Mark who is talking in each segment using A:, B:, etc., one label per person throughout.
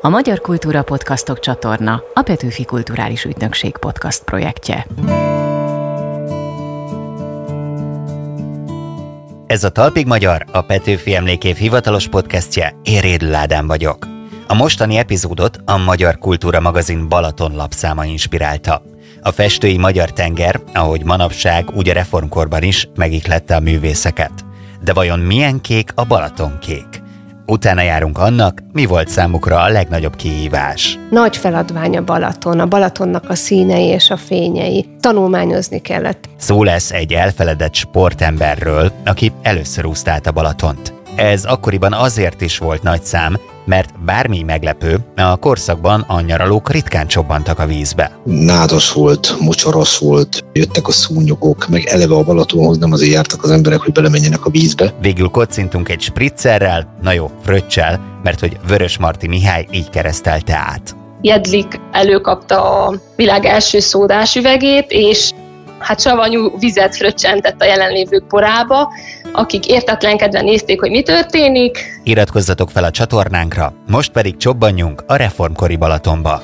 A: A Magyar Kultúra Podcastok csatorna a Petőfi Kulturális Ügynökség podcast projektje.
B: Ez a Talpig Magyar, a Petőfi Emlékév hivatalos podcastje, én Rédl vagyok. A mostani epizódot a Magyar Kultúra magazin Balaton lapszáma inspirálta. A festői magyar tenger, ahogy manapság, úgy a reformkorban is megiklette a művészeket. De vajon milyen kék a Balaton kék? Utána járunk annak, mi volt számukra a legnagyobb kihívás.
C: Nagy feladvány a Balaton, a Balatonnak a színei és a fényei. Tanulmányozni kellett.
B: Szó lesz egy elfeledett sportemberről, aki először úszta át a Balatont. Ez akkoriban azért is volt nagy szám, mert bármi meglepő, a korszakban a nyaralók ritkán csobbantak a vízbe.
D: Nádos volt, mocsaras volt, jöttek a szúnyogok, meg eleve a Balatonhoz nem azért jártak az emberek, hogy belemenjenek a vízbe.
B: Végül kocintunk egy spritzerrel, na jó, fröccsel, mert hogy Vörös Marti Mihály így keresztelte át.
E: Jedlik előkapta a világ első szódás üvegét, és hát savanyú vizet fröccsentett a jelenlévők porába, akik értetlenkedve nézték, hogy mi történik.
B: Iratkozzatok fel a csatornánkra, most pedig csobbanjunk a reformkori Balatonba.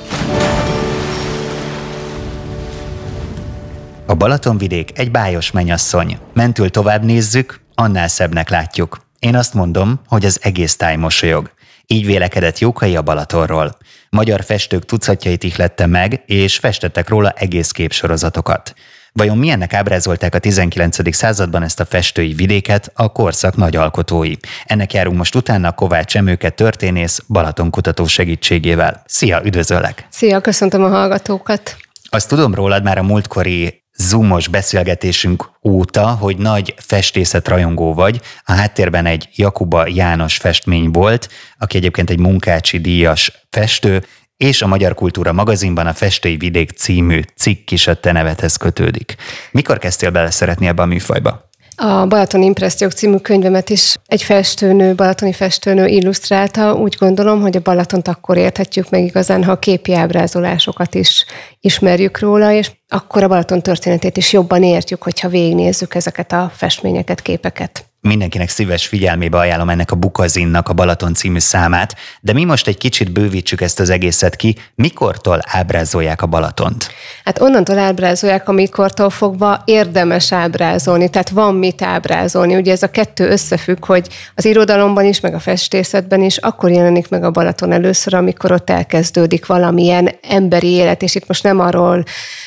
B: A Balatonvidék egy bájos menyasszony. Mentül tovább nézzük, annál szebbnek látjuk. Én azt mondom, hogy az egész táj mosolyog. Így vélekedett Jókai a Balatonról. Magyar festők tucatjait ihlette meg, és festettek róla egész képsorozatokat. Vajon milyennek ábrázolták a 19. században ezt a festői vidéket a korszak nagy alkotói? Ennek járunk most utána Kovács Emőke történész Balaton kutató segítségével. Szia, üdvözöllek!
C: Szia, köszöntöm a hallgatókat!
B: Azt tudom rólad már a múltkori zoomos beszélgetésünk óta, hogy nagy festészet rajongó vagy. A háttérben egy Jakuba János festmény volt, aki egyébként egy munkácsi díjas festő, és a Magyar Kultúra magazinban a Festői Vidék című cikk is a te nevedhez kötődik. Mikor kezdtél bele szeretni ebbe a műfajba?
C: A Balaton Impressziók című könyvemet is egy festőnő, balatoni festőnő illusztrálta. Úgy gondolom, hogy a Balatont akkor érthetjük meg igazán, ha a képi ábrázolásokat is ismerjük róla, és akkor a Balaton történetét is jobban értjük, hogyha végignézzük ezeket a festményeket, képeket
B: mindenkinek szíves figyelmébe ajánlom ennek a Bukazinnak a Balaton című számát, de mi most egy kicsit bővítsük ezt az egészet ki, mikortól ábrázolják a Balatont?
C: Hát onnantól ábrázolják, amikortól fogva érdemes ábrázolni, tehát van mit ábrázolni. Ugye ez a kettő összefügg, hogy az irodalomban is, meg a festészetben is akkor jelenik meg a Balaton először, amikor ott elkezdődik valamilyen emberi élet, és itt most nem arról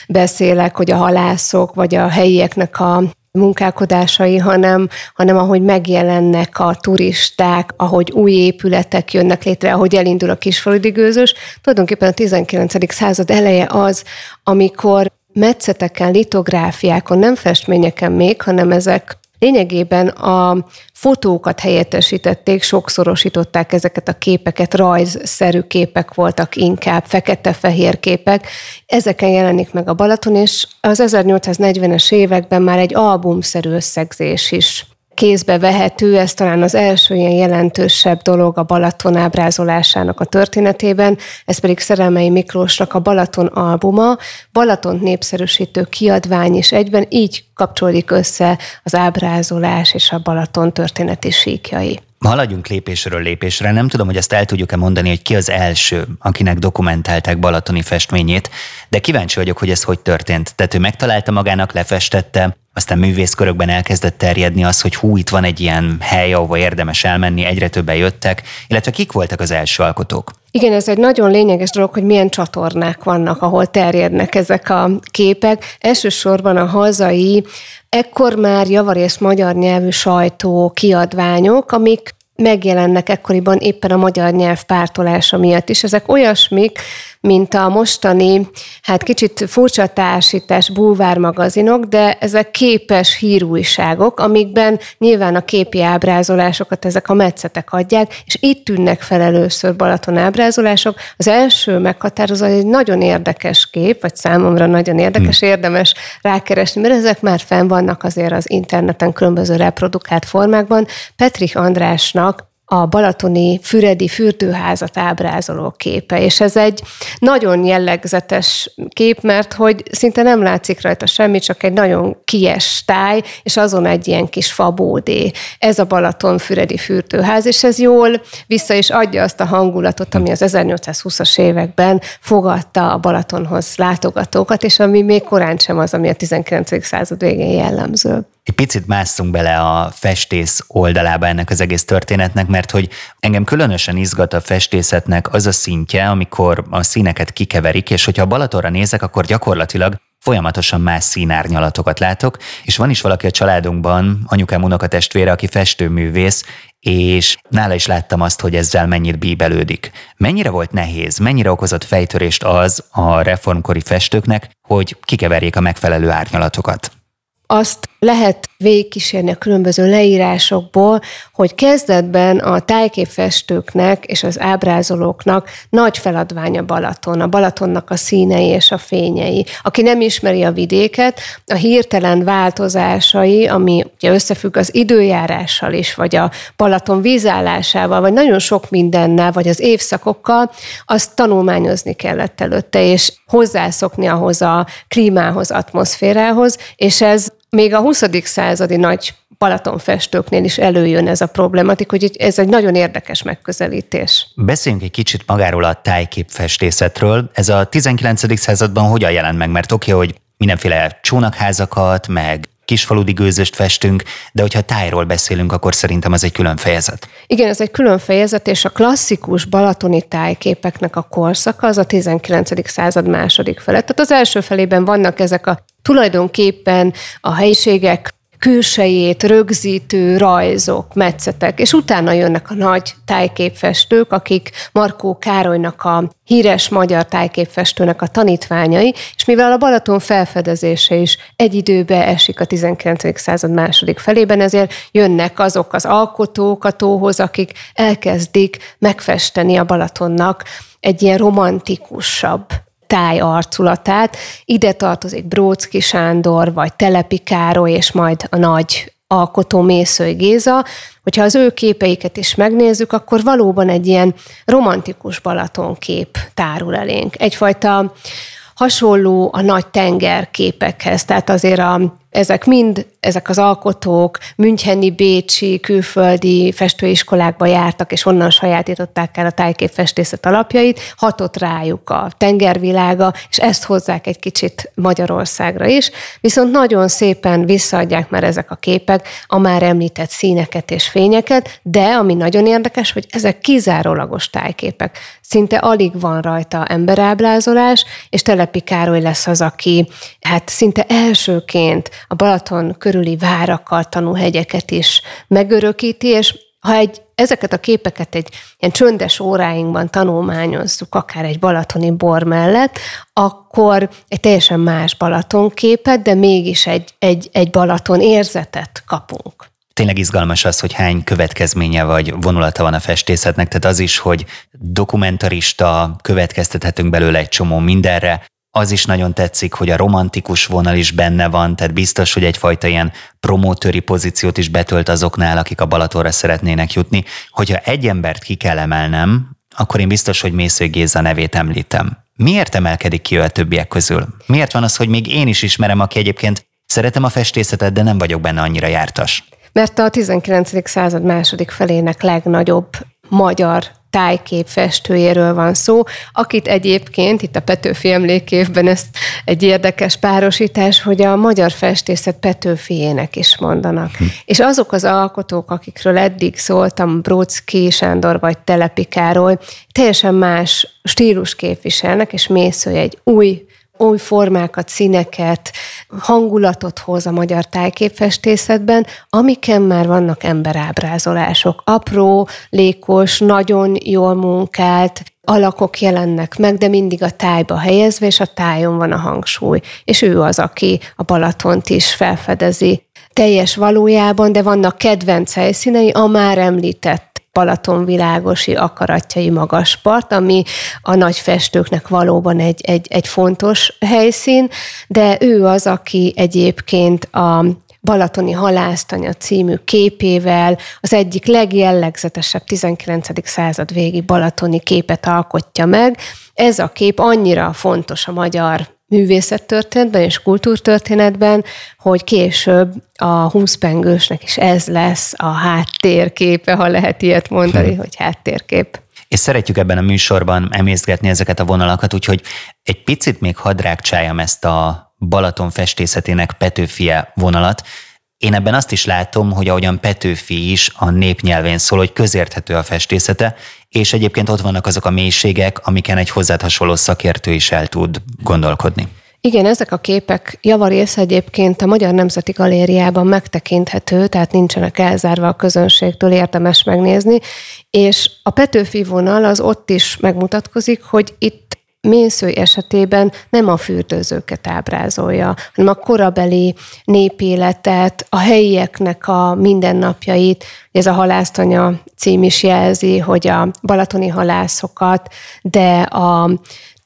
C: beszélek, hogy a halászok vagy a helyieknek a munkálkodásai, hanem, hanem ahogy megjelennek a turisták, ahogy új épületek jönnek létre, ahogy elindul a kisfaludi gőzös. Tulajdonképpen a 19. század eleje az, amikor metszeteken, litográfiákon, nem festményeken még, hanem ezek Lényegében a fotókat helyettesítették, sokszorosították ezeket a képeket, rajzszerű képek voltak inkább, fekete-fehér képek. Ezeken jelenik meg a Balaton, és az 1840-es években már egy albumszerű összegzés is kézbe vehető, ez talán az első ilyen jelentősebb dolog a Balaton ábrázolásának a történetében, ez pedig Szerelmei Miklósnak a Balaton albuma, Balaton népszerűsítő kiadvány is egyben, így kapcsolódik össze az ábrázolás és a Balaton történeti síkjai.
B: Haladjunk lépésről lépésre. Nem tudom, hogy ezt el tudjuk-e mondani, hogy ki az első, akinek dokumentálták Balatoni festményét, de kíváncsi vagyok, hogy ez hogy történt. Tehát ő megtalálta magának, lefestette, aztán művészkörökben elkezdett terjedni az, hogy hú, itt van egy ilyen hely, ahova érdemes elmenni, egyre többen jöttek, illetve kik voltak az első alkotók?
C: Igen, ez egy nagyon lényeges dolog, hogy milyen csatornák vannak, ahol terjednek ezek a képek. Elsősorban a hazai, ekkor már javarész magyar nyelvű sajtó kiadványok, amik megjelennek ekkoriban éppen a magyar nyelv pártolása miatt is. Ezek olyasmik, mint a mostani, hát kicsit furcsa társítás bulvármagazinok, de ezek képes hírújságok, amikben nyilván a képi ábrázolásokat ezek a metszetek adják, és itt tűnnek fel először Balaton ábrázolások. Az első meghatározó egy nagyon érdekes kép, vagy számomra nagyon érdekes, hmm. érdemes rákeresni, mert ezek már fenn vannak azért az interneten különböző reprodukált formákban. Petrich Andrásnak a balatoni füredi fürdőházat ábrázoló képe, és ez egy nagyon jellegzetes kép, mert hogy szinte nem látszik rajta semmi, csak egy nagyon kies táj, és azon egy ilyen kis fabódé. Ez a Balaton füredi fürdőház, és ez jól vissza is adja azt a hangulatot, ami az 1820-as években fogadta a Balatonhoz látogatókat, és ami még korán sem az, ami a 19. század végén jellemző
B: egy picit másszunk bele a festész oldalába ennek az egész történetnek, mert hogy engem különösen izgat a festészetnek az a szintje, amikor a színeket kikeverik, és hogyha a Balatonra nézek, akkor gyakorlatilag folyamatosan más színárnyalatokat látok, és van is valaki a családunkban, anyukám unokatestvére, aki festőművész, és nála is láttam azt, hogy ezzel mennyit bíbelődik. Mennyire volt nehéz, mennyire okozott fejtörést az a reformkori festőknek, hogy kikeverjék a megfelelő árnyalatokat?
C: Azt lehet végigkísérni a különböző leírásokból, hogy kezdetben a tájképfestőknek és az ábrázolóknak nagy feladványa Balaton, a Balatonnak a színei és a fényei. Aki nem ismeri a vidéket, a hirtelen változásai, ami ugye összefügg az időjárással is, vagy a Balaton vízállásával, vagy nagyon sok mindennel, vagy az évszakokkal, azt tanulmányozni kellett előtte, és hozzászokni ahhoz a klímához, atmoszférához, és ez még a 20. századi nagy Balatonfestőknél is előjön ez a problematik, hogy ez egy nagyon érdekes megközelítés.
B: Beszéljünk egy kicsit magáról a tájképfestészetről. Ez a 19. században hogyan jelent meg? Mert oké, hogy mindenféle csónakházakat, meg kisfaludi gőzöst festünk, de hogyha tájról beszélünk, akkor szerintem ez egy külön fejezet.
C: Igen, ez egy külön fejezet, és a klasszikus balatoni tájképeknek a korszaka az a 19. század második felett. Tehát az első felében vannak ezek a tulajdonképpen a helyiségek külsejét rögzítő rajzok, metszetek, és utána jönnek a nagy tájképfestők, akik Markó Károlynak a híres magyar tájképfestőnek a tanítványai, és mivel a Balaton felfedezése is egy időbe esik a 19. század második felében, ezért jönnek azok az alkotók a tóhoz, akik elkezdik megfesteni a Balatonnak egy ilyen romantikusabb táj arculatát. Ide tartozik Brócki Sándor, vagy Telepi Károly, és majd a nagy alkotó Mészői Géza. Hogyha az ő képeiket is megnézzük, akkor valóban egy ilyen romantikus Balaton kép tárul elénk. Egyfajta hasonló a nagy tenger képekhez, tehát azért a ezek mind, ezek az alkotók Müncheni, Bécsi, külföldi festőiskolákba jártak, és onnan sajátították el a tájképfestészet alapjait, hatott rájuk a tengervilága, és ezt hozzák egy kicsit Magyarországra is, viszont nagyon szépen visszaadják már ezek a képek a már említett színeket és fényeket, de ami nagyon érdekes, hogy ezek kizárólagos tájképek. Szinte alig van rajta emberábrázolás, és Telepi Károly lesz az, aki hát szinte elsőként a Balaton körüli várakat, tanúhegyeket is megörökíti, és ha egy, ezeket a képeket egy ilyen csöndes óráinkban tanulmányozzuk, akár egy balatoni bor mellett, akkor egy teljesen más Balaton képet, de mégis egy, egy, egy Balaton érzetet kapunk.
B: Tényleg izgalmas az, hogy hány következménye vagy vonulata van a festészetnek, tehát az is, hogy dokumentarista, következtethetünk belőle egy csomó mindenre, az is nagyon tetszik, hogy a romantikus vonal is benne van, tehát biztos, hogy egyfajta ilyen promótőri pozíciót is betölt azoknál, akik a Balatonra szeretnének jutni. Hogyha egy embert ki kell emelnem, akkor én biztos, hogy Mésző Géza nevét említem. Miért emelkedik ki ő a többiek közül? Miért van az, hogy még én is ismerem, aki egyébként szeretem a festészetet, de nem vagyok benne annyira jártas?
C: Mert a 19. század második felének legnagyobb magyar tájkép festőjéről van szó, akit egyébként itt a Petőfi emlékévben ezt egy érdekes párosítás, hogy a magyar festészet Petőfiének is mondanak. Hm. És azok az alkotók, akikről eddig szóltam, Brócki Sándor vagy Telepi Károly, teljesen más stílus képviselnek, és Mésző egy új új formákat, színeket, hangulatot hoz a magyar tájképfestészetben, amiken már vannak emberábrázolások. Apró, lékos, nagyon jól munkált, alakok jelennek meg, de mindig a tájba helyezve, és a tájon van a hangsúly. És ő az, aki a Balatont is felfedezi teljes valójában, de vannak kedvenc helyszínei, a már említett Balatonvilágosi akaratjai magas part, ami a nagy festőknek valóban egy, egy, egy fontos helyszín, de ő az, aki egyébként a Balatoni halásztanya című képével az egyik legjellegzetesebb 19. század végi balatoni képet alkotja meg. Ez a kép annyira fontos a magyar művészettörténetben és kultúrtörténetben, hogy később a húszpengősnek is ez lesz a háttérképe, ha lehet ilyet mondani, hm. hogy háttérkép.
B: És szeretjük ebben a műsorban emészgetni ezeket a vonalakat, úgyhogy egy picit még hadrágcsájam ezt a Balaton festészetének Petőfie vonalat. Én ebben azt is látom, hogy ahogyan Petőfi is a népnyelvén szól, hogy közérthető a festészete, és egyébként ott vannak azok a mélységek, amiken egy hozzád hasonló szakértő is el tud gondolkodni.
C: Igen, ezek a képek javarész egyébként a Magyar Nemzeti Galériában megtekinthető, tehát nincsenek elzárva a közönségtől, érdemes megnézni, és a Petőfi vonal az ott is megmutatkozik, hogy itt mésző esetében nem a fürdőzőket ábrázolja, hanem a korabeli népéletet, a helyieknek a mindennapjait. Ez a halásztanya cím is jelzi, hogy a balatoni halászokat, de a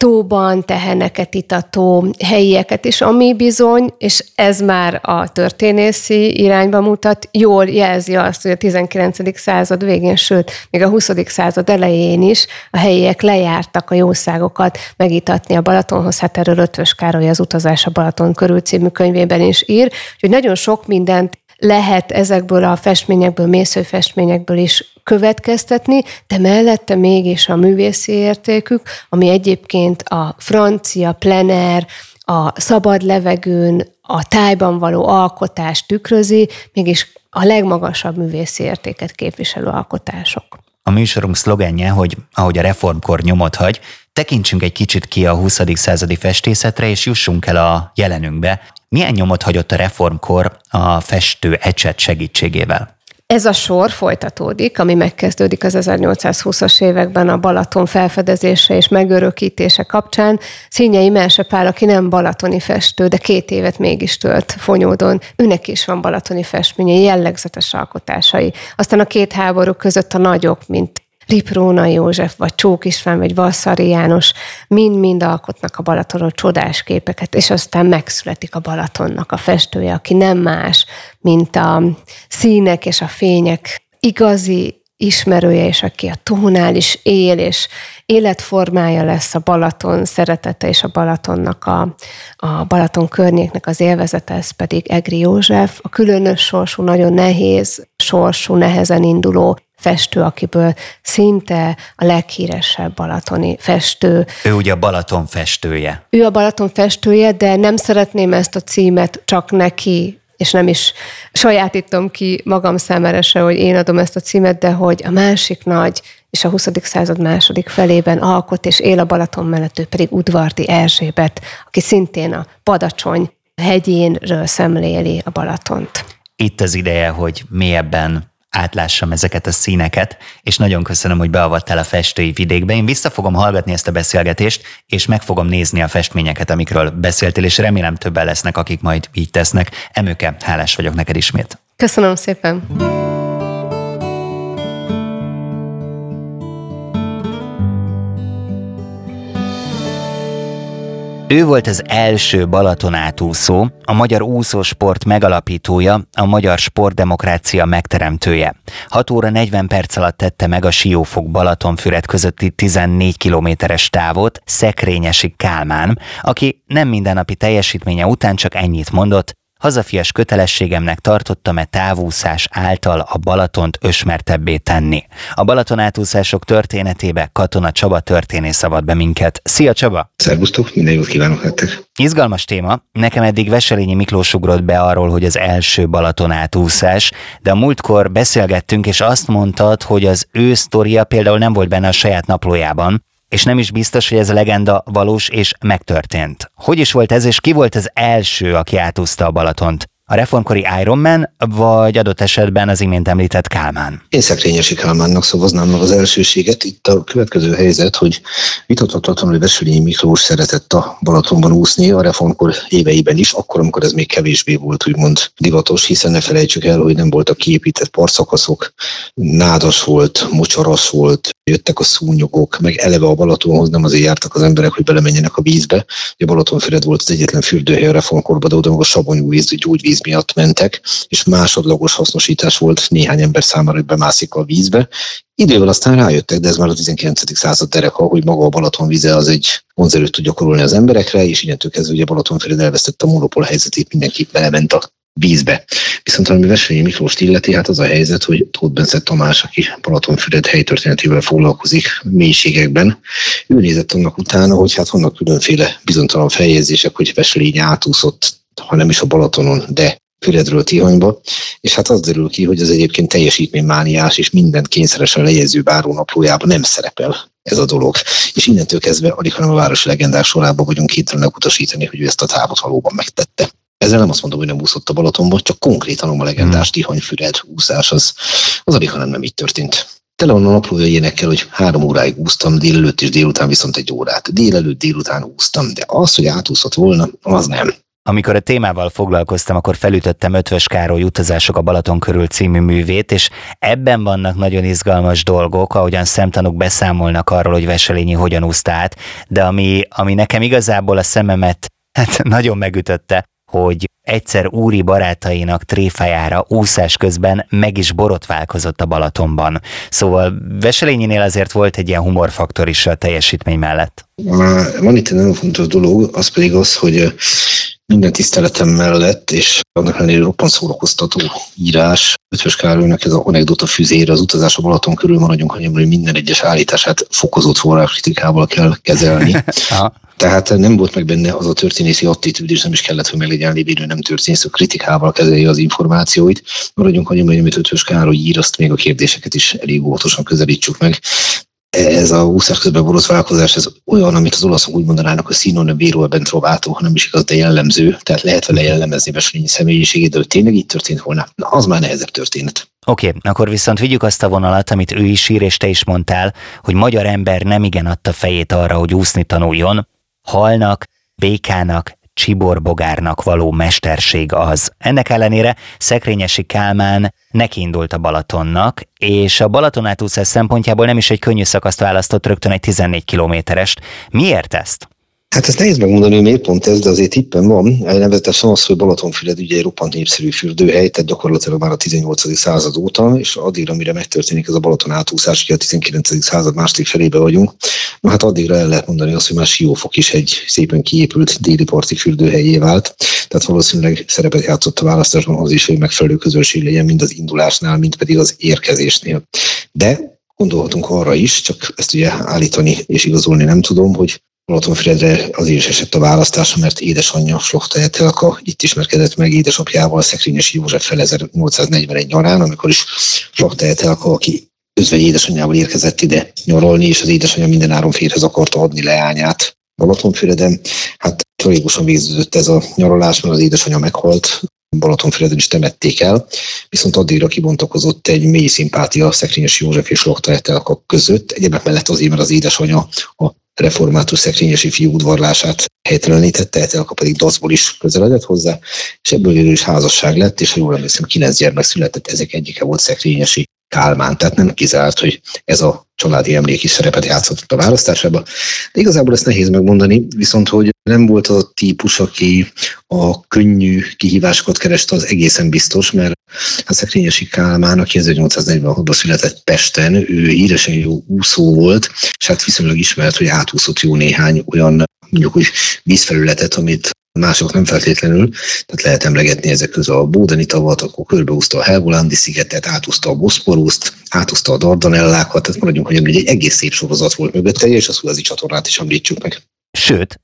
C: tóban teheneket itató helyieket is, ami bizony, és ez már a történészi irányba mutat, jól jelzi azt, hogy a 19. század végén, sőt, még a 20. század elején is a helyiek lejártak a jószágokat megitatni a Balatonhoz, hát erről Ötvös Károly az Utazás a Balaton körül című könyvében is ír, hogy nagyon sok mindent lehet ezekből a festményekből, mészőfestményekből is következtetni, de mellette mégis a művészi értékük, ami egyébként a francia plener, a szabad levegőn, a tájban való alkotást tükrözi, mégis a legmagasabb művészi értéket képviselő alkotások.
B: A műsorunk szlogenje, hogy ahogy a reformkor nyomot hagy, tekintsünk egy kicsit ki a 20. századi festészetre, és jussunk el a jelenünkbe. Milyen nyomot hagyott a reformkor a festő ecset segítségével?
C: Ez a sor folytatódik, ami megkezdődik az 1820-as években a Balaton felfedezése és megörökítése kapcsán. Színyei Melse Pál, aki nem balatoni festő, de két évet mégis tölt Fonyódon, őnek is van balatoni festménye, jellegzetes alkotásai. Aztán a két háború között a nagyok, mint Ripróna József, vagy Csók István, vagy Vasszari János mind-mind alkotnak a Balatonról csodás képeket, és aztán megszületik a Balatonnak a festője, aki nem más, mint a színek és a fények igazi ismerője, és aki a tónál is él, és életformája lesz a Balaton szeretete, és a Balatonnak a, a Balaton környéknek az élvezete, ez pedig Egri József, a különös sorsú, nagyon nehéz sorsú, nehezen induló festő, akiből szinte a leghíresebb balatoni festő.
B: Ő ugye a Balaton festője.
C: Ő a Balaton festője, de nem szeretném ezt a címet csak neki és nem is sajátítom ki magam számára se, hogy én adom ezt a címet, de hogy a másik nagy és a 20. század második felében alkot és él a Balaton mellett, ő pedig Udvardi Erzsébet, aki szintén a Padacsony hegyénről szemléli a Balatont.
B: Itt az ideje, hogy mélyebben átlássam ezeket a színeket, és nagyon köszönöm, hogy beavattál a festői vidékbe. Én vissza fogom hallgatni ezt a beszélgetést, és meg fogom nézni a festményeket, amikről beszéltél, és remélem többen lesznek, akik majd így tesznek. Emőke, hálás vagyok neked ismét.
C: Köszönöm szépen.
B: Ő volt az első Balaton átúszó, a magyar úszósport megalapítója, a magyar sportdemokrácia megteremtője. 6 óra 40 perc alatt tette meg a Siófok Balatonfüred közötti 14 kilométeres távot Szekrényesi Kálmán, aki nem mindennapi teljesítménye után csak ennyit mondott, hazafias kötelességemnek tartottam-e távúszás által a Balatont ösmertebbé tenni. A Balaton átúszások történetébe Katona Csaba történész avat be minket. Szia Csaba!
D: Szervusztok, minden jót kívánok nektek!
B: Izgalmas téma. Nekem eddig Veselényi Miklós ugrott be arról, hogy az első Balaton átúszás, de a múltkor beszélgettünk, és azt mondtad, hogy az ő sztoria például nem volt benne a saját naplójában, és nem is biztos, hogy ez a legenda valós és megtörtént. Hogy is volt ez, és ki volt az első, aki átúzta a Balatont? A reformkori Iron Man, vagy adott esetben az imént említett Kálmán?
D: Én Szekrényesi Kálmánnak szavaznám meg az elsőséget. Itt a következő helyzet, hogy vitathatatlanul, hogy Veselényi Miklós szeretett a Balatonban úszni a reformkor éveiben is, akkor, amikor ez még kevésbé volt úgymond divatos, hiszen ne felejtsük el, hogy nem voltak kiépített partszakaszok, nádas volt, mocsaras volt, jöttek a szúnyogok, meg eleve a Balatonhoz nem azért jártak az emberek, hogy belemenjenek a vízbe. A Balatonfüred volt az egyetlen fürdőhely a reformkorban, de oda a savanyú víz, gyógyvíz víz miatt mentek, és másodlagos hasznosítás volt néhány ember számára, hogy bemászik a vízbe. Idővel aztán rájöttek, de ez már a 19. század dereka, hogy maga a Balaton vize az egy vonzerőt tud gyakorolni az emberekre, és innentől kezdve ugye Balatonfüred elvesztette a monopól helyzetét, mindenki belement a vízbe. Viszont ami Veselyi Miklós illeti, hát az a helyzet, hogy Tóth Bence Tamás, aki Balatonfüred helytörténetével foglalkozik mélységekben, ő nézett annak utána, hogy hát vannak különféle bizonytalan feljegyzések, hogy Veselényi átúszott, ha nem is a Balatonon, de Füredről Tihanyba, és hát az derül ki, hogy az egyébként teljesítménymániás és mindent kényszeresen lejegyző bárónaplójában nem szerepel ez a dolog. És innentől kezdve alig, hanem a városi legendák sorában vagyunk képtelenek utasítani, hogy ő ezt a távot valóban megtette. Ezzel nem azt mondom, hogy nem úszott a Balatonba, csak konkrétan a legendás hmm. Tihanyfüred úszás, az, az alig, hanem nem így történt. Tele van a naplója ilyenekkel, hogy három óráig úsztam, délelőtt és délután viszont egy órát. Délelőtt, délután úsztam, de az, hogy átúszott volna, az nem.
B: Amikor a témával foglalkoztam, akkor felütöttem Ötvös Károly Utazások a Balaton körül című művét, és ebben vannak nagyon izgalmas dolgok, ahogyan szemtanúk beszámolnak arról, hogy Veselényi hogyan úszta át, de ami, ami nekem igazából a szememet hát nagyon megütötte, hogy egyszer úri barátainak tréfájára úszás közben meg is borotválkozott a Balatonban. Szóval Veselényinél azért volt egy ilyen humorfaktor is a teljesítmény mellett.
D: Van itt egy nagyon fontos dolog, az pedig az, hogy minden tiszteletem mellett, és annak ellenére roppant szórakoztató írás. Ötvös Károlynak ez a anekdota füzére az utazás a Balaton körül maradjunk annyiban, hogy minden egyes állítását fokozott forráskritikával kell kezelni. Tehát nem volt meg benne az a történészi attitűd, és nem is kellett, hogy meglegyen lévő nem történész, a kritikával kezelje az információit. Maradjunk annyiban, hogy amit Ötvös Károly ír, azt még a kérdéseket is elég óvatosan közelítsük meg ez a úszás közben borotválkozás, ez olyan, amit az olaszok úgy mondanának, hogy színon véró ben trovato, hanem is igaz, de jellemző, tehát lehet vele jellemezni Veselényi személyiségét, de hogy tényleg így történt volna, na az már nehezebb történet.
B: Oké, okay, akkor viszont vigyük azt a vonalat, amit ő is ír, és te is mondtál, hogy magyar ember nem igen adta fejét arra, hogy úszni tanuljon, halnak, békának, csiborbogárnak való mesterség az. Ennek ellenére Szekrényesi Kálmán nekiindult a Balatonnak, és a Balaton átúszás szempontjából nem is egy könnyű szakaszt választott, rögtön egy 14 kilométerest. Miért ezt?
D: Hát ezt nehéz megmondani, hogy miért pont ez, de azért tippem van. Nevezetesen az, hogy Balatonfüred ugye egy roppant népszerű fürdőhely, tehát gyakorlatilag már a 18. század óta, és addigra, mire megtörténik ez a Balaton átúszás, ki a 19. század második felébe vagyunk, na hát addigra el lehet mondani azt, hogy már Siófok is egy szépen kiépült déli parti fürdőhelyé vált, tehát valószínűleg szerepet játszott a választásban az is, hogy megfelelő közönség legyen mind az indulásnál, mind pedig az érkezésnél. De gondolhatunk arra is, csak ezt ugye állítani és igazolni nem tudom, hogy Balatonfüredre azért is esett a választása, mert édesanyja Slokta Etelka. Itt ismerkedett meg édesapjával Szekrényes József fel 1841 nyarán, amikor is Slokta Etelka, aki özvegy édesanyjával érkezett ide nyaralni, és az édesanyja minden áron férhez akarta adni leányát. Balatonfüreden. Hát tragikusan végződött ez a nyaralás, mert az édesanyja meghalt, Balatonfüreden is temették el, viszont addigra kibontakozott egy mély szimpátia Szekrényes József és Lokta Etelka között, egyébként mellett azért, mert az édesanyja a református szekrényesi fiú udvarlását helytelenítette, Etelka pedig dacból is közeledett hozzá, és ebből is házasság lett, és ha jól emlékszem, kilenc gyermek született, ezek egyike volt szekrényesi Kálmán, tehát nem kizárt, hogy ez a családi emlék is szerepet játszott a választásában. De igazából ezt nehéz megmondani, viszont hogy nem volt az a típus, aki a könnyű kihívásokat kereste, az egészen biztos, mert a Szekrényesi Kálmán, aki 1846-ban született Pesten, ő híresen jó úszó volt, és hát viszonylag ismert, hogy átúszott jó néhány olyan mondjuk úgy vízfelületet, amit mások nem feltétlenül, tehát lehet emlegetni ezek közül a Bódeni tavat, akkor körbeúzta a Helgolandi szigetet, átúzta a Boszporuszt, átúzta a Dardanellákat, tehát maradjunk, hogy egy egész szép sorozat volt mögötte, és a Szuezi csatornát is említsük meg.
B: Sőt,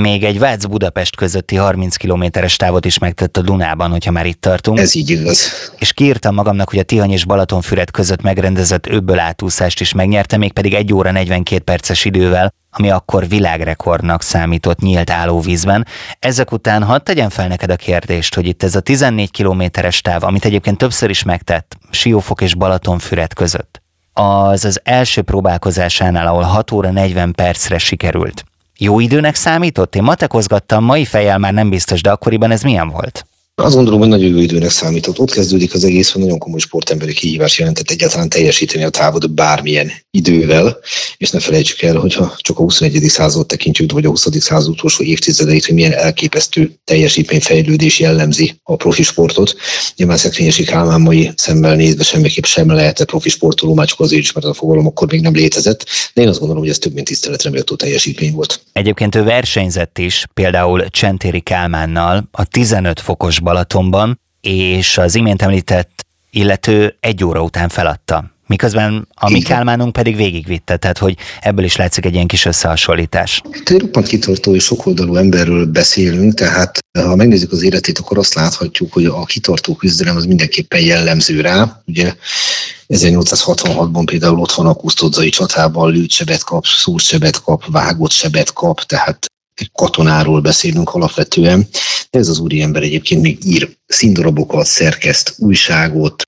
B: még egy Vác-Budapest közötti 30 kilométeres távot is megtett a Dunában, hogyha már itt tartunk.
D: Ez így igaz.
B: És kiírtam magamnak, hogy a Tihany és Balatonfüred között megrendezett öbből átúszást is megnyerte, még pedig 1 óra 42 perces idővel, ami akkor világrekordnak számított nyílt állóvízben. Ezek után hadd tegyem fel neked a kérdést, hogy itt ez a 14 kilométeres táv, amit egyébként többször is megtett, Siófok és Balatonfüred között, az az első próbálkozásánál, ahol 6 óra 40 percre sikerült. Jó időnek számított? Én matekozgattam, mai fejjel már nem biztos, de akkoriban ez milyen volt?
D: Azt gondolom, hogy jó időnek számított. Ott kezdődik az egész, hogy nagyon komoly sportemberi kihívás jelentett egyáltalán teljesíteni a távot bármilyen idővel, és ne felejtsük el, hogyha csak a 21. század tekintjük, vagy a 20. század utolsó évtizedeit, hogy milyen elképesztő teljesítményfejlődés jellemzi a profi sportot. Nyilván Szekrényesi Kálmán mai szemmel nézve semmiképp sem lehetett profi sportoló, már csak azért is, mert a fogalom akkor még nem létezett, de én azt gondolom, hogy ez több mint tiszteletre méltó teljesítmény volt.
B: Egyébként ő versenyzett is, például Csentéri Kálmánnal a 15 fokos Balatonban, és az imént említett illető egy óra után feladta. Miközben a mi Kálmánunk pedig végigvitte, tehát hogy ebből is látszik egy ilyen kis összehasonlítás.
D: Egy roppant kitartó és sokoldalú emberről beszélünk, tehát ha megnézzük az életét, akkor azt láthatjuk, hogy a kitartó küzdelem az mindenképpen jellemző rá. Ugye 1866-ban például ott van a kusztodzai csatában, lőtt sebet kap, szúrt sebet kap, vágott sebet kap, tehát katonáról beszélünk alapvetően, de ez az úriember egyébként még ír színdarabokat, szerkeszt újságot,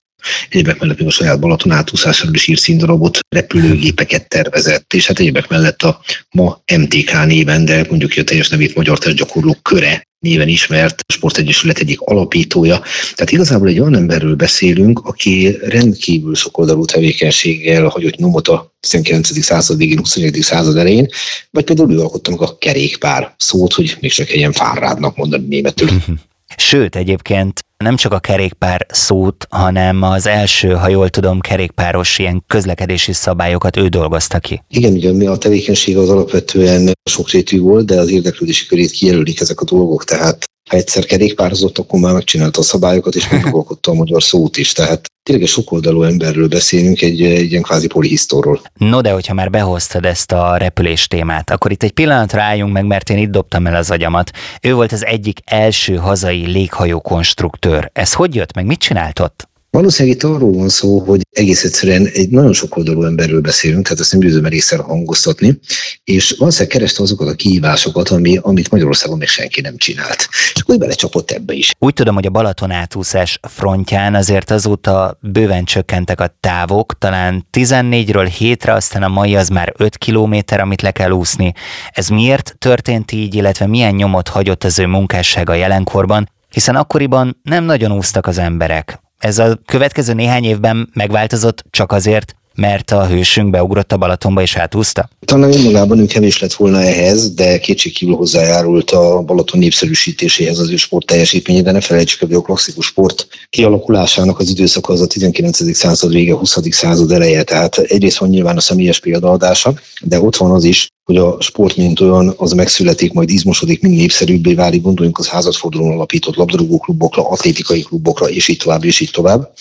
D: Egyébek mellett még a saját Balaton átúszásáról is ír színdarabot, repülőgépeket tervezett, és hát egyébek mellett a ma MTK néven, de mondjuk a teljes nevét Magyar Testgyakorlók köre néven ismert sportegyesület egyik alapítója. Tehát igazából egy olyan emberről beszélünk, aki rendkívül sokoldalú tevékenységgel hagyott nyomot a 19. század végén, 21. század elején, vagy például ő alkotta meg a kerékpár szót, hogy még csak egy ilyen fárrádnak mondani németül.
B: Sőt, egyébként nem csak a kerékpár szót, hanem az első, ha jól tudom, kerékpáros ilyen közlekedési szabályokat ő dolgozta ki.
D: Igen, ugye mi a tevékenység az alapvetően sokrétű volt, de az érdeklődési körét kijelölik ezek a dolgok, tehát ha egyszer kerékpározott, akkor már megcsinálta a szabályokat, és megalkotta a magyar szót is. Tehát tényleg egy sokoldalú emberről beszélünk, egy, egy ilyen kvázi polihisztorról.
B: No, de hogyha már behoztad ezt a repülés témát, akkor itt egy pillanatra álljunk meg, mert én itt dobtam el az agyamat. Ő volt az egyik első hazai léghajó konstruktőr. Ez hogy jött meg? Mit csinált ott?
D: Valószínűleg itt arról van szó, hogy egész egyszerűen egy nagyon sok oldalú emberről beszélünk, tehát ezt nem győzöm részre hangoztatni, és valószínűleg kereste azokat a kihívásokat, ami, amit Magyarországon még senki nem csinált. És úgy belecsapott ebbe is.
B: Úgy tudom, hogy a Balaton átúszás frontján azért azóta bőven csökkentek a távok, talán 14-ről 7-re, aztán a mai az már 5 kilométer, amit le kell úszni. Ez miért történt így, illetve milyen nyomot hagyott az ő munkássága jelenkorban, hiszen akkoriban nem nagyon úsztak az emberek. Ez a következő néhány évben megváltozott csak azért, mert a hősünk beugrott a Balatonba és átúzta?
D: Talán önmagában ő kevés lett volna ehhez, de kétségkívül hozzájárult a Balaton népszerűsítéséhez az ő sport teljesítménye, de ne felejtsük, hogy a klasszikus sport kialakulásának az időszaka az a 19. század vége, 20. század eleje, tehát egyrészt van nyilván a személyes példaadása, de ott van az is, hogy a sport, mint olyan, az megszületik, majd izmosodik, mind népszerűbbé válik, gondoljunk az házadfordulón alapított labdarúgó klubokra, atlétikai klubokra, és így tovább, és így tovább.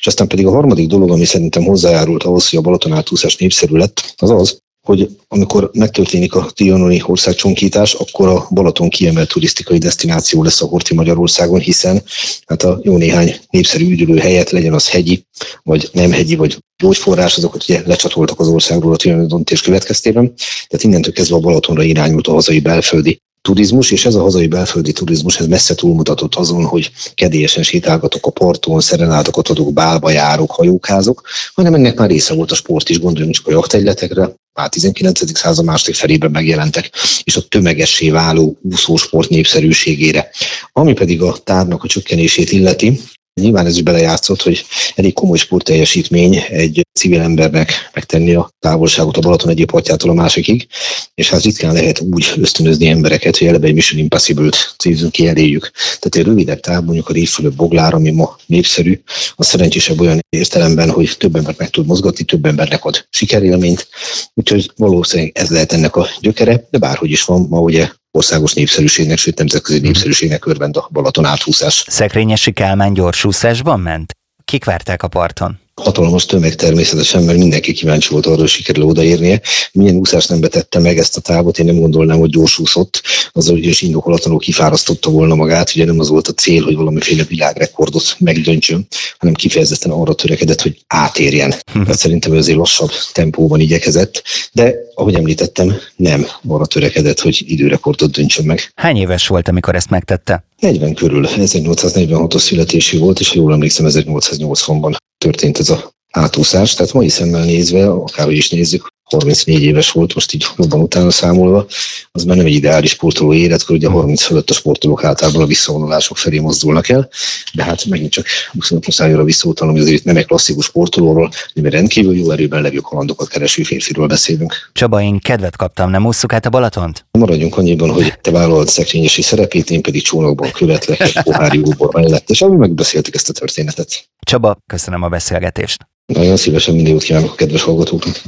D: És aztán pedig a harmadik dolog, ami szerintem hozzájárult ahhoz, hogy a Balaton átúszás népszerű lett, az az, hogy amikor megtörténik a trianoni országcsonkítás, akkor a Balaton kiemelt turisztikai destináció lesz a Horti Magyarországon, hiszen hát a jó néhány népszerű üdülő helyet, legyen az hegyi, vagy nem hegyi, vagy gyógyforrás, azokat ugye lecsatoltak az országról a trianoni döntés következtében. Tehát innentől kezdve a Balatonra irányult a hazai belföldi turizmus, és ez a hazai belföldi turizmus ez messze túlmutatott azon, hogy kedélyesen sétálgatok a parton, szerenádokat adok, bálba járok, hajókázok, hanem ennek már része volt a sport is, gondoljunk csak a jachtegyletekre, már 19. század második felében megjelentek, és a tömegessé váló úszósport népszerűségére. Ami pedig a tárnak a csökkenését illeti, Nyilván ez is belejátszott, hogy elég komoly sportteljesítmény egy civil embernek megtenni a távolságot a Balaton egyik partjától a másikig, és hát ritkán lehet úgy ösztönözni embereket, hogy eleve egy Mission Impossible-t címzünk ki eléjük. Tehát egy rövidebb táv, mondjuk a Révfülöp Boglár, ami ma népszerű, a szerencsésebb olyan értelemben, hogy több embert meg tud mozgatni, több embernek ad sikerélményt, úgyhogy valószínűleg ez lehet ennek a gyökere, de bárhogy is van, ma ugye országos népszerűségnek, sőt nemzetközi mhm. népszerűségnek örvend a Balaton áthúszás.
B: Szekrényesi Kálmán gyorsúszásban ment? Kik várták a parton?
D: Hatalmas tömeg természetesen, mert mindenki kíváncsi volt arra, hogy sikerül odaérnie. Milyen úszást nem betette meg ezt a távot, én nem gondolnám, hogy gyorsúszott, az is indokolatlanul kifárasztotta volna magát, ugye nem az volt a cél, hogy valamiféle világrekordot megdöntsön, hanem kifejezetten arra törekedett, hogy átérjen. Hm. Tehát szerintem ő azért lassabb tempóban igyekezett, de ahogy említettem, nem arra törekedett, hogy időrekordot döntsön meg.
B: Hány éves volt, amikor ezt megtette?
D: 40 körül, 1846-os születésű volt, és ha jól emlékszem, 1880-ban történt ez a átúszás. Tehát mai szemmel nézve, akárhogy is nézzük, 34 éves volt, most így jobban utána számolva, az már nem egy ideális sportoló életkor, ugye a 30 fölött a sportolók általában a visszavonulások felé mozdulnak el, de hát megint csak 25 muszáj arra visszautalom, hogy azért nem egy klasszikus sportolóról, hanem rendkívül jó erőben levő kalandokat kereső férfiról beszélünk.
B: Csaba, én kedvet kaptam, nem ússzuk át a Balatont?
D: Maradjunk annyiban, hogy te vállalt szekrényesi szerepét, én pedig csónakban követlek egy pohári mellett, és ami megbeszéltük ezt a történetet.
B: Csaba, köszönöm a beszélgetést.
D: Nagyon szívesen minden jót kívánok a kedves hallgatóknak.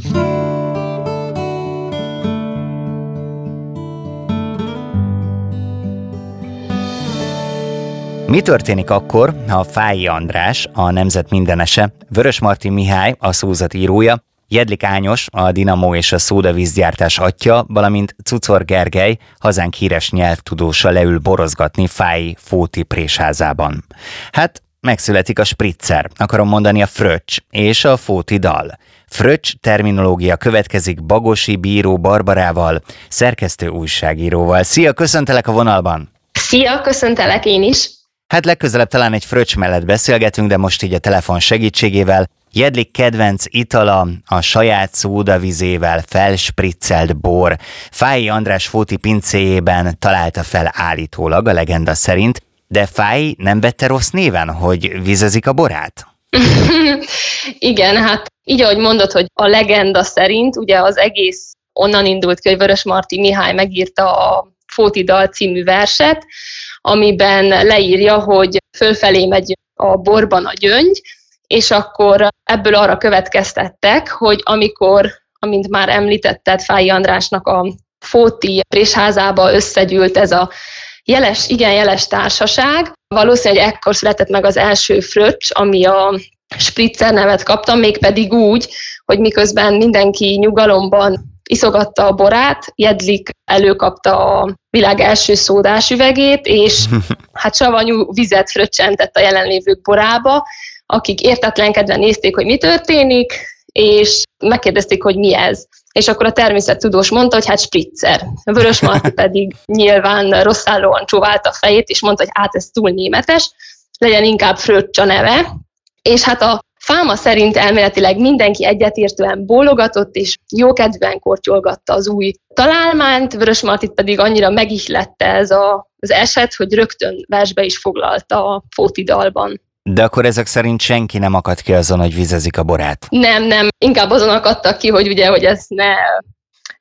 B: Mi történik akkor, ha Fáji András, a Nemzet mindenese, Vörös Marti Mihály, a szózat írója, Jedlik Ányos, a Dinamo és a szódavízgyártás atya, valamint Cucor Gergely, hazánk híres nyelvtudósa leül borozgatni Fáji Fóti présházában. Hát megszületik a spritzer, akarom mondani a fröccs és a fóti dal. Fröccs terminológia következik Bagosi bíró Barbarával, szerkesztő újságíróval. Szia, köszöntelek a vonalban!
E: Szia, köszöntelek én is!
B: Hát legközelebb talán egy fröccs mellett beszélgetünk, de most így a telefon segítségével. Jedlik kedvenc itala a saját szódavizével felspriccelt bor. Fáji András Fóti pincéjében találta fel állítólag a legenda szerint, de Fáj nem vette rossz néven, hogy vizezik a borát?
E: Igen, hát így ahogy mondod, hogy a legenda szerint, ugye az egész onnan indult ki, hogy Vörös Marti Mihály megírta a Fóti Dal című verset, amiben leírja, hogy fölfelé megy a borban a gyöngy, és akkor ebből arra következtettek, hogy amikor, amint már említetted, Fáji Andrásnak a Fóti présházába összegyűlt ez a jeles, igen jeles társaság. Valószínűleg ekkor született meg az első fröccs, ami a spritzer nevet kaptam, mégpedig úgy, hogy miközben mindenki nyugalomban iszogatta a borát, Jedlik előkapta a világ első szódás üvegét, és hát savanyú vizet fröccsentett a jelenlévők borába, akik értetlenkedve nézték, hogy mi történik, és megkérdezték, hogy mi ez. És akkor a természettudós mondta, hogy hát spritzer. Vörös Marti pedig nyilván rosszállóan csóválta a fejét, és mondta, hogy hát ez túl németes, legyen inkább Fröccs a neve. És hát a Fáma szerint elméletileg mindenki egyetértően bólogatott, és jókedvűen kortyolgatta az új találmányt, Vörös Martit pedig annyira megihlette ez a, az eset, hogy rögtön versbe is foglalta a Fóti dalban.
B: De akkor ezek szerint senki nem akadt ki azon, hogy vizezik a borát?
E: Nem, nem. Inkább azon akadtak ki, hogy ugye, hogy ezt ne,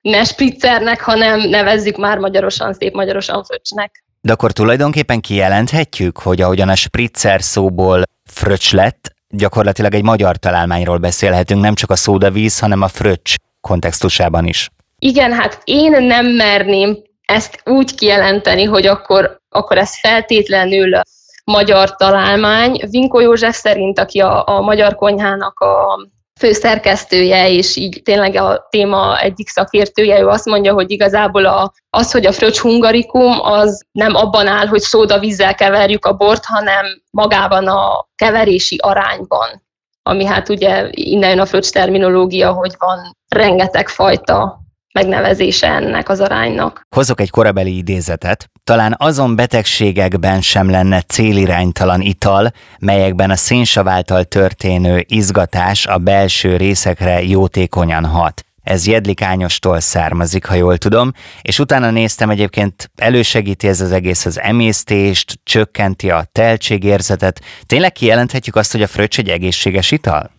E: ne spritzernek, hanem nevezzük már magyarosan, szép magyarosan fröccsnek.
B: De akkor tulajdonképpen kijelenthetjük, hogy ahogyan a spritzer szóból fröccs lett, gyakorlatilag egy magyar találmányról beszélhetünk, nem csak a szódavíz, hanem a fröccs kontextusában is.
E: Igen, hát én nem merném ezt úgy kijelenteni, hogy akkor, akkor ez feltétlenül magyar találmány. Vinko József szerint, aki a, a Magyar Konyhának a főszerkesztője, és így tényleg a téma egyik szakértője, ő azt mondja, hogy igazából a, az, hogy a fröccs hungarikum, az nem abban áll, hogy szódavízzel keverjük a bort, hanem magában a keverési arányban, ami hát ugye innen jön a fröccs terminológia, hogy van rengeteg fajta megnevezése ennek az aránynak.
B: Hozok egy korabeli idézetet. Talán azon betegségekben sem lenne céliránytalan ital, melyekben a szénsav által történő izgatás a belső részekre jótékonyan hat. Ez Jedlik Ányostól származik, ha jól tudom, és utána néztem egyébként, elősegíti ez az egész az emésztést, csökkenti a teltségérzetet. Tényleg kijelenthetjük azt, hogy a fröccs egy egészséges ital?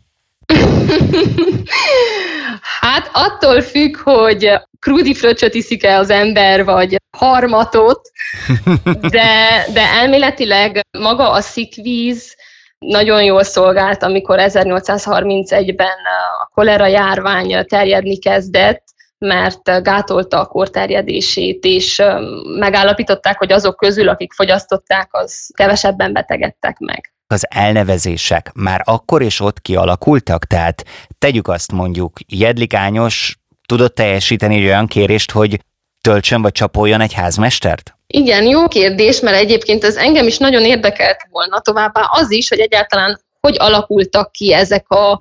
E: Hát attól függ, hogy krúdi fröccsöt iszik-e az ember, vagy harmatot, de, de elméletileg maga a szikvíz nagyon jól szolgált, amikor 1831-ben a kolera járvány terjedni kezdett, mert gátolta a korterjedését, és megállapították, hogy azok közül, akik fogyasztották, az kevesebben betegedtek meg
B: az elnevezések már akkor és ott kialakultak? Tehát tegyük azt mondjuk, Jedlikányos tudott teljesíteni egy olyan kérést, hogy töltsön vagy csapoljon egy házmestert?
E: Igen, jó kérdés, mert egyébként ez engem is nagyon érdekelt volna továbbá az is, hogy egyáltalán hogy alakultak ki ezek a,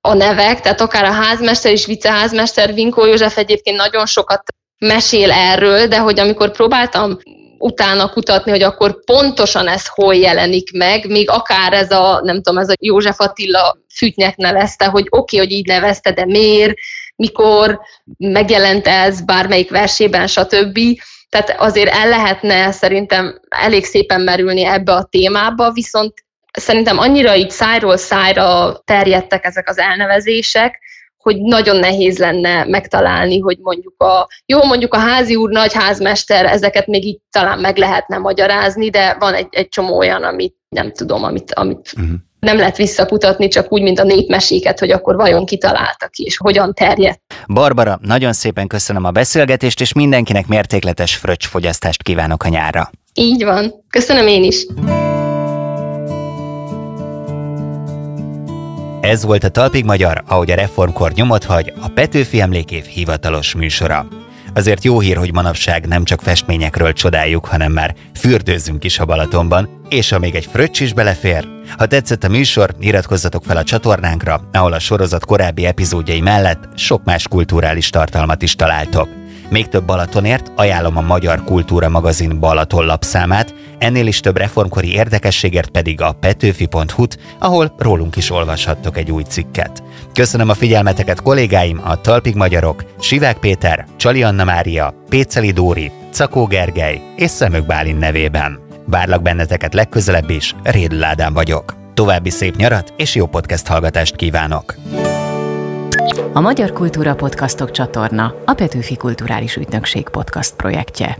E: a nevek, tehát akár a házmester és viceházmester, Vinkó József egyébként nagyon sokat mesél erről, de hogy amikor próbáltam utána kutatni, hogy akkor pontosan ez hol jelenik meg, még akár ez a, nem tudom, ez a József Attila fütnyek nevezte, hogy oké, okay, hogy így nevezte, de miért, mikor megjelent ez bármelyik versében, stb. Tehát azért el lehetne szerintem elég szépen merülni ebbe a témába, viszont szerintem annyira így szájról szájra terjedtek ezek az elnevezések, hogy nagyon nehéz lenne megtalálni, hogy mondjuk a, jó, mondjuk a házi úr, nagy házmester, ezeket még így talán meg lehetne magyarázni, de van egy, egy csomó olyan, amit nem tudom, amit, amit uh-huh. nem lehet visszakutatni, csak úgy, mint a népmeséket, hogy akkor vajon kitalálta ki, és hogyan terjedt.
B: Barbara, nagyon szépen köszönöm a beszélgetést, és mindenkinek mértékletes fröccsfogyasztást kívánok a nyára.
E: Így van. Köszönöm én is.
B: Ez volt a Talpig Magyar, ahogy a reformkor nyomot hagy, a Petőfi Emlékév hivatalos műsora. Azért jó hír, hogy manapság nem csak festményekről csodáljuk, hanem már fürdőzünk is a Balatonban, és ha még egy fröccs is belefér. Ha tetszett a műsor, iratkozzatok fel a csatornánkra, ahol a sorozat korábbi epizódjai mellett sok más kulturális tartalmat is találtok. Még több Balatonért ajánlom a Magyar Kultúra magazin Balaton lapszámát, ennél is több reformkori érdekességért pedig a petőfi.hu-t, ahol rólunk is olvashattok egy új cikket. Köszönöm a figyelmeteket kollégáim, a Talpig Magyarok, Sivák Péter, Csali Anna Mária, Péceli Dóri, Cakó Gergely és Szemök Bálin nevében. Várlak benneteket legközelebb is, Rédl Ádám vagyok. További szép nyarat és jó podcast hallgatást kívánok!
A: A Magyar Kultúra Podcastok csatorna a Petőfi Kulturális Ügynökség podcast projektje.